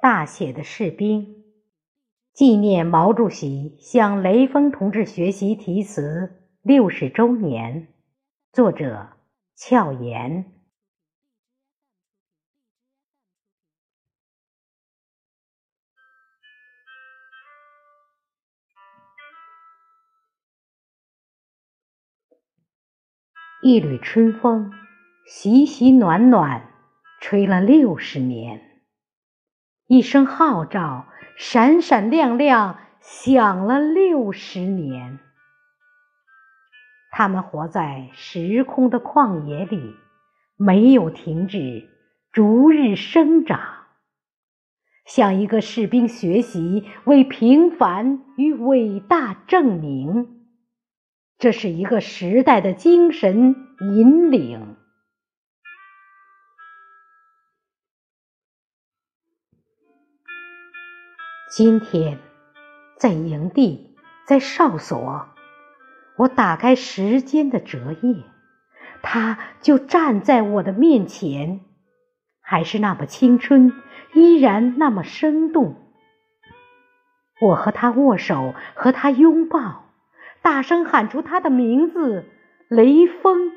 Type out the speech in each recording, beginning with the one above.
大写的士兵，纪念毛主席向雷锋同志学习题词六十周年。作者：俏妍。一缕春风，习习暖暖，吹了六十年。一声号召，闪闪亮亮，响了六十年。他们活在时空的旷野里，没有停止，逐日生长。向一个士兵学习，为平凡与伟大证明。这是一个时代的精神引领。今天，在营地，在哨所，我打开时间的折页，他就站在我的面前，还是那么青春，依然那么生动。我和他握手，和他拥抱，大声喊出他的名字——雷锋。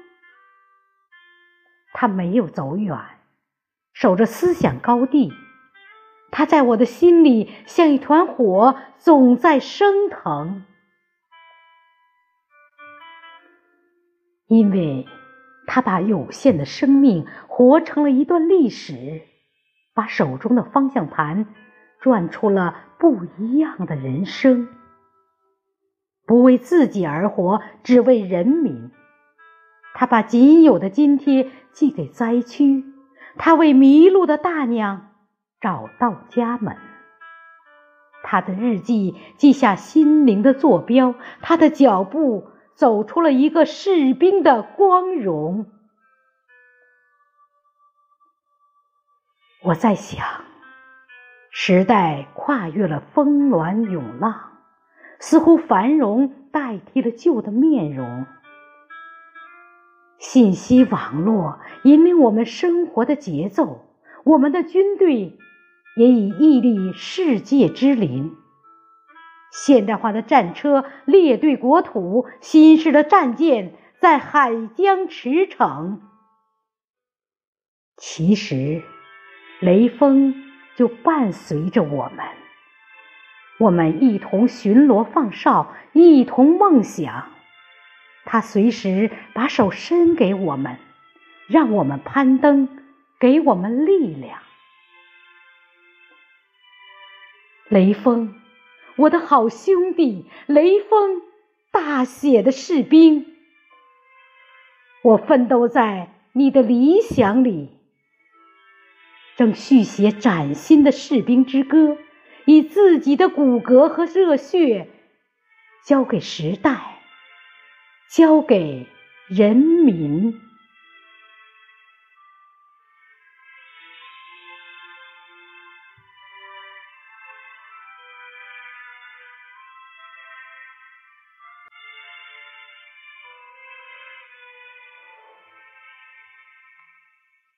他没有走远，守着思想高地。他在我的心里像一团火，总在升腾。因为他把有限的生命活成了一段历史，把手中的方向盘转出了不一样的人生。不为自己而活，只为人民。他把仅有的津贴寄给灾区，他为迷路的大娘。找到家门，他的日记记下心灵的坐标，他的脚步走出了一个士兵的光荣。我在想，时代跨越了峰峦涌浪，似乎繁荣代替了旧的面容。信息网络引领我们生活的节奏，我们的军队。也已屹立世界之林。现代化的战车列队国土，新式的战舰在海疆驰骋。其实，雷锋就伴随着我们，我们一同巡逻放哨，一同梦想。他随时把手伸给我们，让我们攀登，给我们力量。雷锋我的好兄弟雷锋大写的士兵。我奋斗在你的理想里正续写崭新的士兵之歌以自己的骨骼和热血交给时代交给人民。